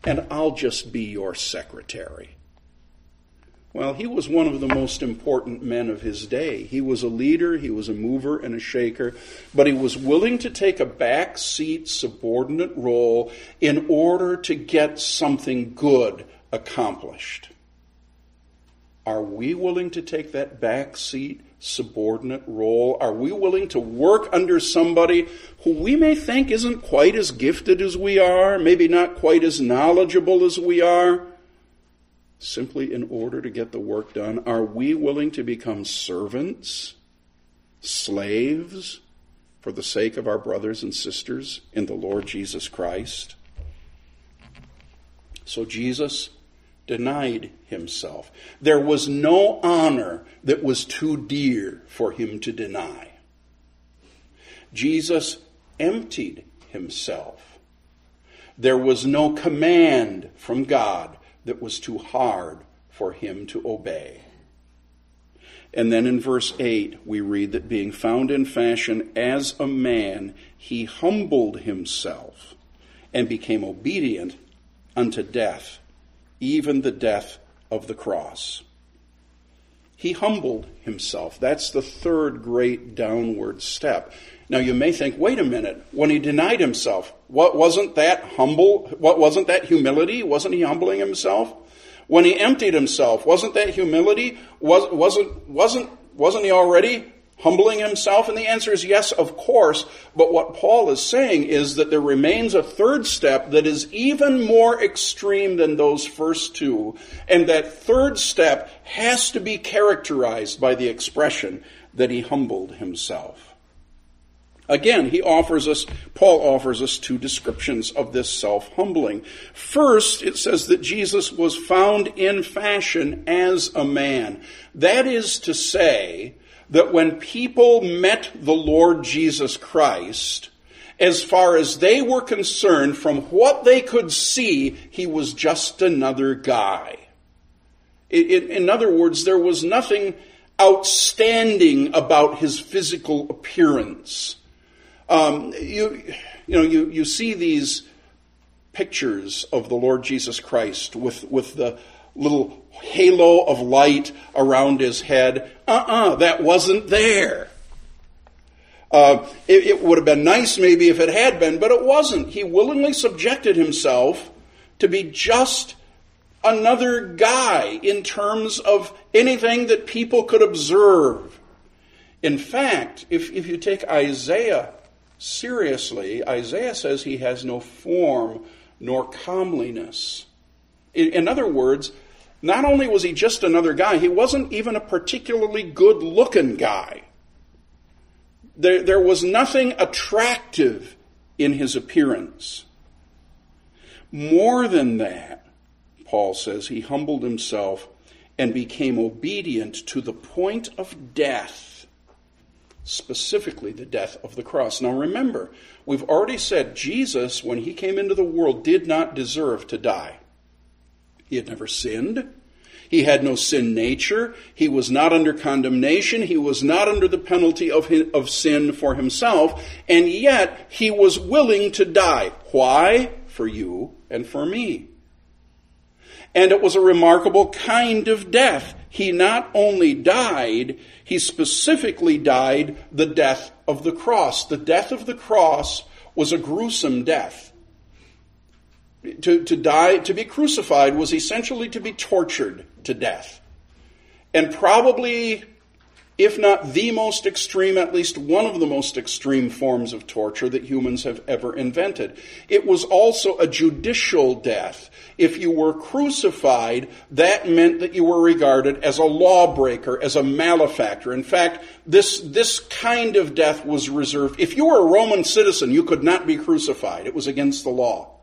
and I'll just be your secretary. Well, he was one of the most important men of his day. He was a leader, he was a mover and a shaker, but he was willing to take a back seat subordinate role in order to get something good accomplished. Are we willing to take that back seat subordinate role? Are we willing to work under somebody who we may think isn't quite as gifted as we are, maybe not quite as knowledgeable as we are, simply in order to get the work done? Are we willing to become servants, slaves, for the sake of our brothers and sisters in the Lord Jesus Christ? So Jesus denied himself. There was no honor that was too dear for him to deny. Jesus emptied himself. There was no command from God that was too hard for him to obey. And then in verse 8, we read that being found in fashion as a man, he humbled himself and became obedient unto death even the death of the cross. He humbled himself. That's the third great downward step. Now you may think, wait a minute, when he denied himself, what wasn't that humble? What wasn't that humility? Wasn't he humbling himself? When he emptied himself, wasn't that humility? Was, wasn't, wasn't, wasn't he already humbling himself? And the answer is yes, of course. But what Paul is saying is that there remains a third step that is even more extreme than those first two. And that third step has to be characterized by the expression that he humbled himself. Again, he offers us, Paul offers us two descriptions of this self humbling. First, it says that Jesus was found in fashion as a man. That is to say, that when people met the Lord Jesus Christ, as far as they were concerned, from what they could see, he was just another guy. In, other words, there was nothing outstanding about his physical appearance. Um, you, you know, you, you see these pictures of the Lord Jesus Christ with, with the little halo of light around his head. Uh uh-uh, uh that wasn't there. Uh, it, it would have been nice maybe if it had been, but it wasn't. He willingly subjected himself to be just another guy in terms of anything that people could observe. In fact, if, if you take Isaiah seriously, Isaiah says he has no form nor comeliness. In, in other words, not only was he just another guy, he wasn't even a particularly good looking guy. There, there was nothing attractive in his appearance. More than that, Paul says, he humbled himself and became obedient to the point of death, specifically the death of the cross. Now remember, we've already said Jesus, when he came into the world, did not deserve to die. He had never sinned. He had no sin nature. He was not under condemnation. He was not under the penalty of, his, of sin for himself. And yet, he was willing to die. Why? For you and for me. And it was a remarkable kind of death. He not only died, he specifically died the death of the cross. The death of the cross was a gruesome death to, to die, to be crucified was essentially to be tortured to death. And probably, if not the most extreme, at least one of the most extreme forms of torture that humans have ever invented. It was also a judicial death. If you were crucified, that meant that you were regarded as a lawbreaker, as a malefactor. In fact, this, this kind of death was reserved. If you were a Roman citizen, you could not be crucified. It was against the law.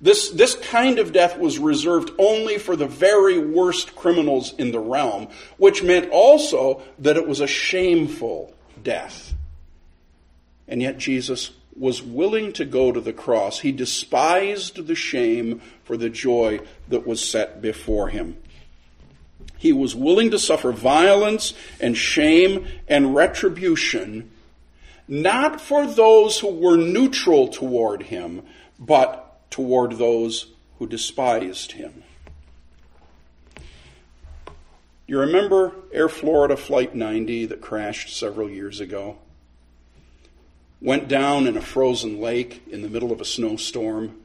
This, this kind of death was reserved only for the very worst criminals in the realm, which meant also that it was a shameful death. And yet Jesus was willing to go to the cross. He despised the shame for the joy that was set before him. He was willing to suffer violence and shame and retribution, not for those who were neutral toward him, but toward those who despised him. You remember Air Florida Flight 90 that crashed several years ago? Went down in a frozen lake in the middle of a snowstorm.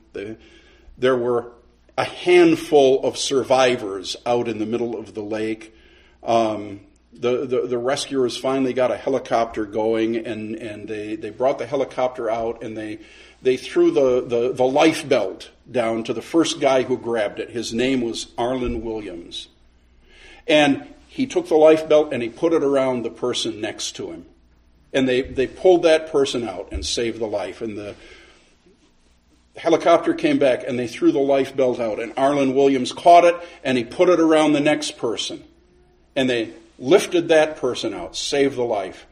There were a handful of survivors out in the middle of the lake. Um, the, the, the, rescuers finally got a helicopter going and, and they, they brought the helicopter out and they they threw the, the, the life belt down to the first guy who grabbed it. His name was Arlen Williams. And he took the life belt and he put it around the person next to him. And they, they pulled that person out and saved the life. And the helicopter came back and they threw the life belt out. And Arlen Williams caught it and he put it around the next person. And they lifted that person out, saved the life.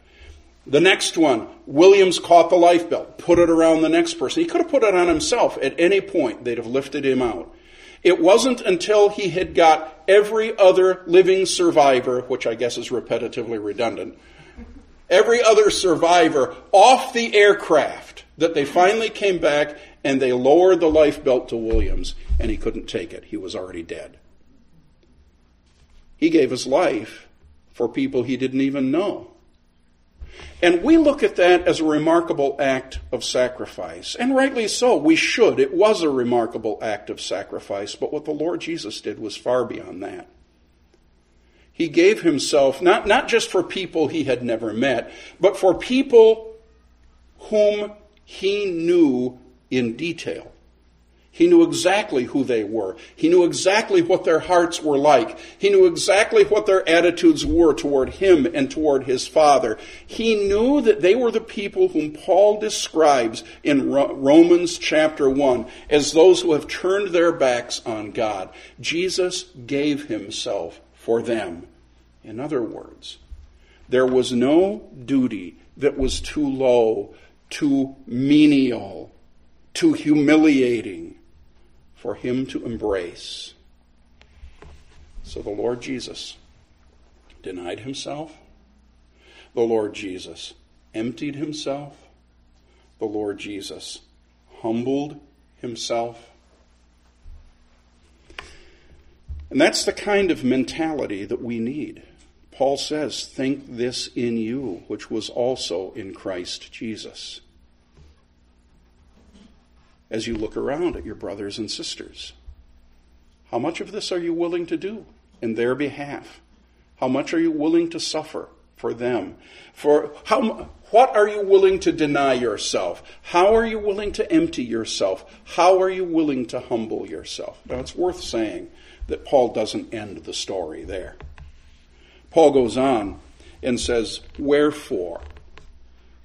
The next one, Williams caught the life belt, put it around the next person. He could have put it on himself at any point, they'd have lifted him out. It wasn't until he had got every other living survivor, which I guess is repetitively redundant, every other survivor off the aircraft that they finally came back and they lowered the life belt to Williams, and he couldn't take it. He was already dead. He gave his life for people he didn't even know. And we look at that as a remarkable act of sacrifice. And rightly so, we should. It was a remarkable act of sacrifice, but what the Lord Jesus did was far beyond that. He gave himself not, not just for people he had never met, but for people whom he knew in detail. He knew exactly who they were. He knew exactly what their hearts were like. He knew exactly what their attitudes were toward him and toward his father. He knew that they were the people whom Paul describes in Romans chapter 1 as those who have turned their backs on God. Jesus gave himself for them. In other words, there was no duty that was too low, too menial, too humiliating for him to embrace. So the Lord Jesus denied himself. The Lord Jesus emptied himself. The Lord Jesus humbled himself. And that's the kind of mentality that we need. Paul says, Think this in you, which was also in Christ Jesus. As you look around at your brothers and sisters, how much of this are you willing to do in their behalf? How much are you willing to suffer for them? For how, what are you willing to deny yourself? How are you willing to empty yourself? How are you willing to humble yourself? Now, it's worth saying that Paul doesn't end the story there. Paul goes on and says, Wherefore,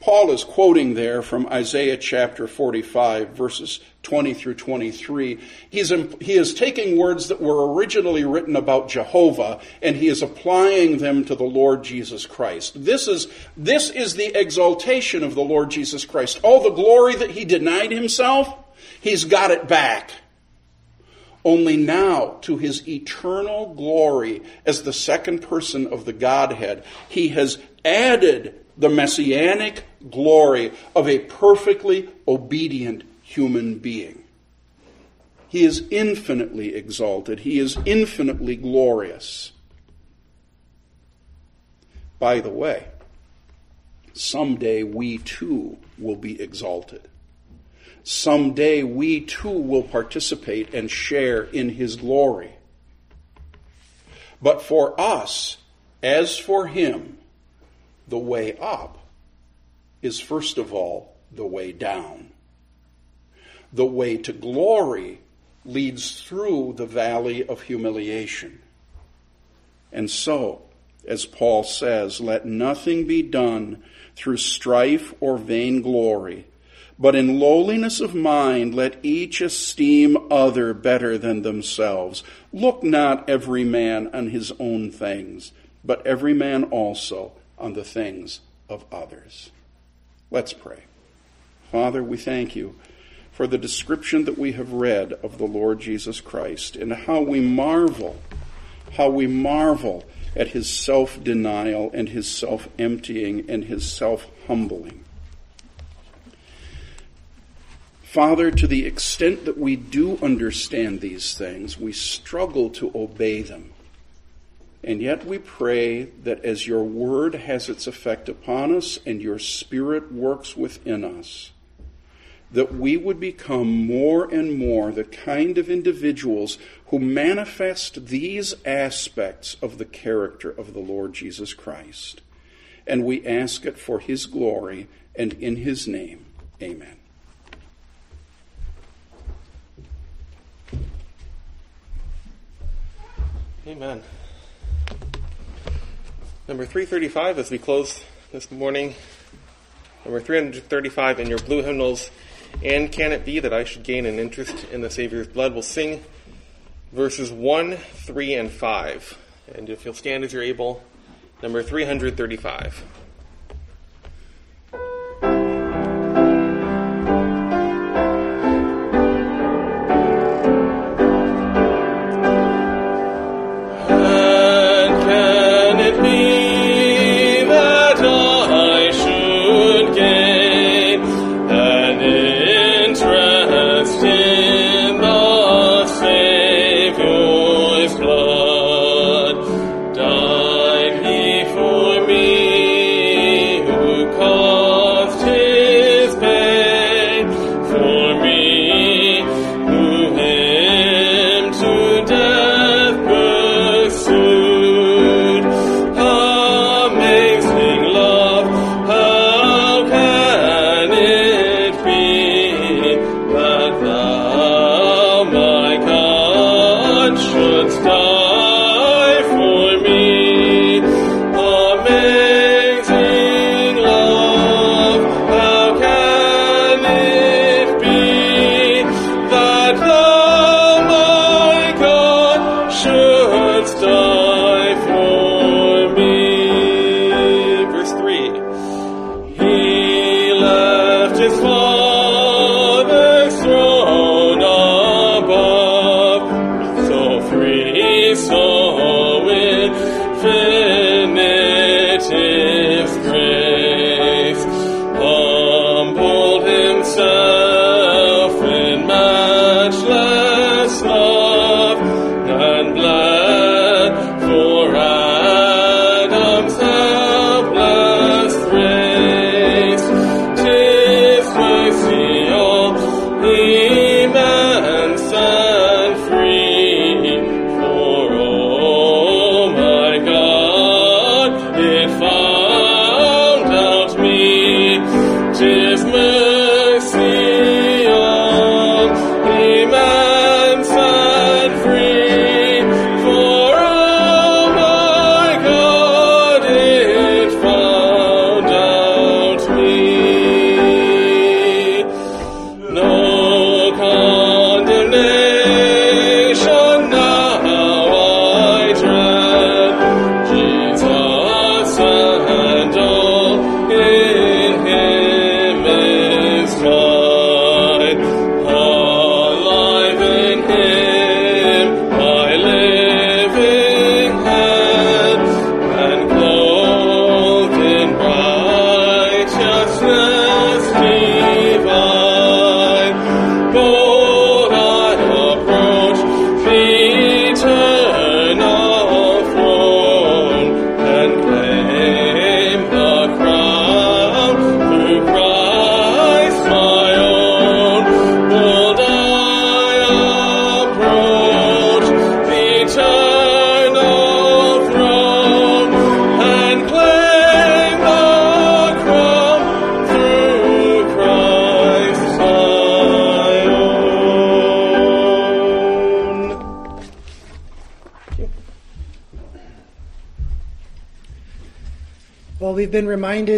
Paul is quoting there from Isaiah chapter 45, verses 20 through 23. He's, he is taking words that were originally written about Jehovah and he is applying them to the Lord Jesus Christ. This is, this is the exaltation of the Lord Jesus Christ. All the glory that he denied himself, he's got it back. Only now, to his eternal glory as the second person of the Godhead, he has added the messianic glory of a perfectly obedient human being. He is infinitely exalted. He is infinitely glorious. By the way, someday we too will be exalted. Someday we too will participate and share in his glory. But for us, as for him, the way up is first of all the way down. The way to glory leads through the valley of humiliation. And so, as Paul says, let nothing be done through strife or vainglory, but in lowliness of mind let each esteem other better than themselves. Look not every man on his own things, but every man also on the things of others. Let's pray. Father, we thank you for the description that we have read of the Lord Jesus Christ and how we marvel, how we marvel at his self denial and his self emptying and his self humbling. Father, to the extent that we do understand these things, we struggle to obey them. And yet we pray that as your word has its effect upon us and your spirit works within us, that we would become more and more the kind of individuals who manifest these aspects of the character of the Lord Jesus Christ. And we ask it for his glory and in his name. Amen. Amen. Number 335 as we close this morning. Number 335 in your blue hymnals. And can it be that I should gain an interest in the Savior's blood? We'll sing verses 1, 3, and 5. And if you'll stand as you're able, number 335.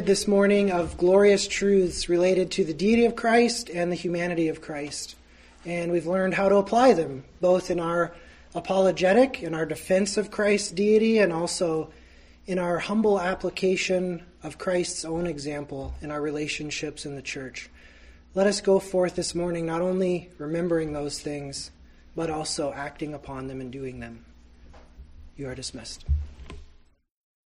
Reminded this morning of glorious truths related to the deity of Christ and the humanity of Christ. And we've learned how to apply them, both in our apologetic, in our defense of Christ's deity, and also in our humble application of Christ's own example in our relationships in the church. Let us go forth this morning not only remembering those things, but also acting upon them and doing them. You are dismissed.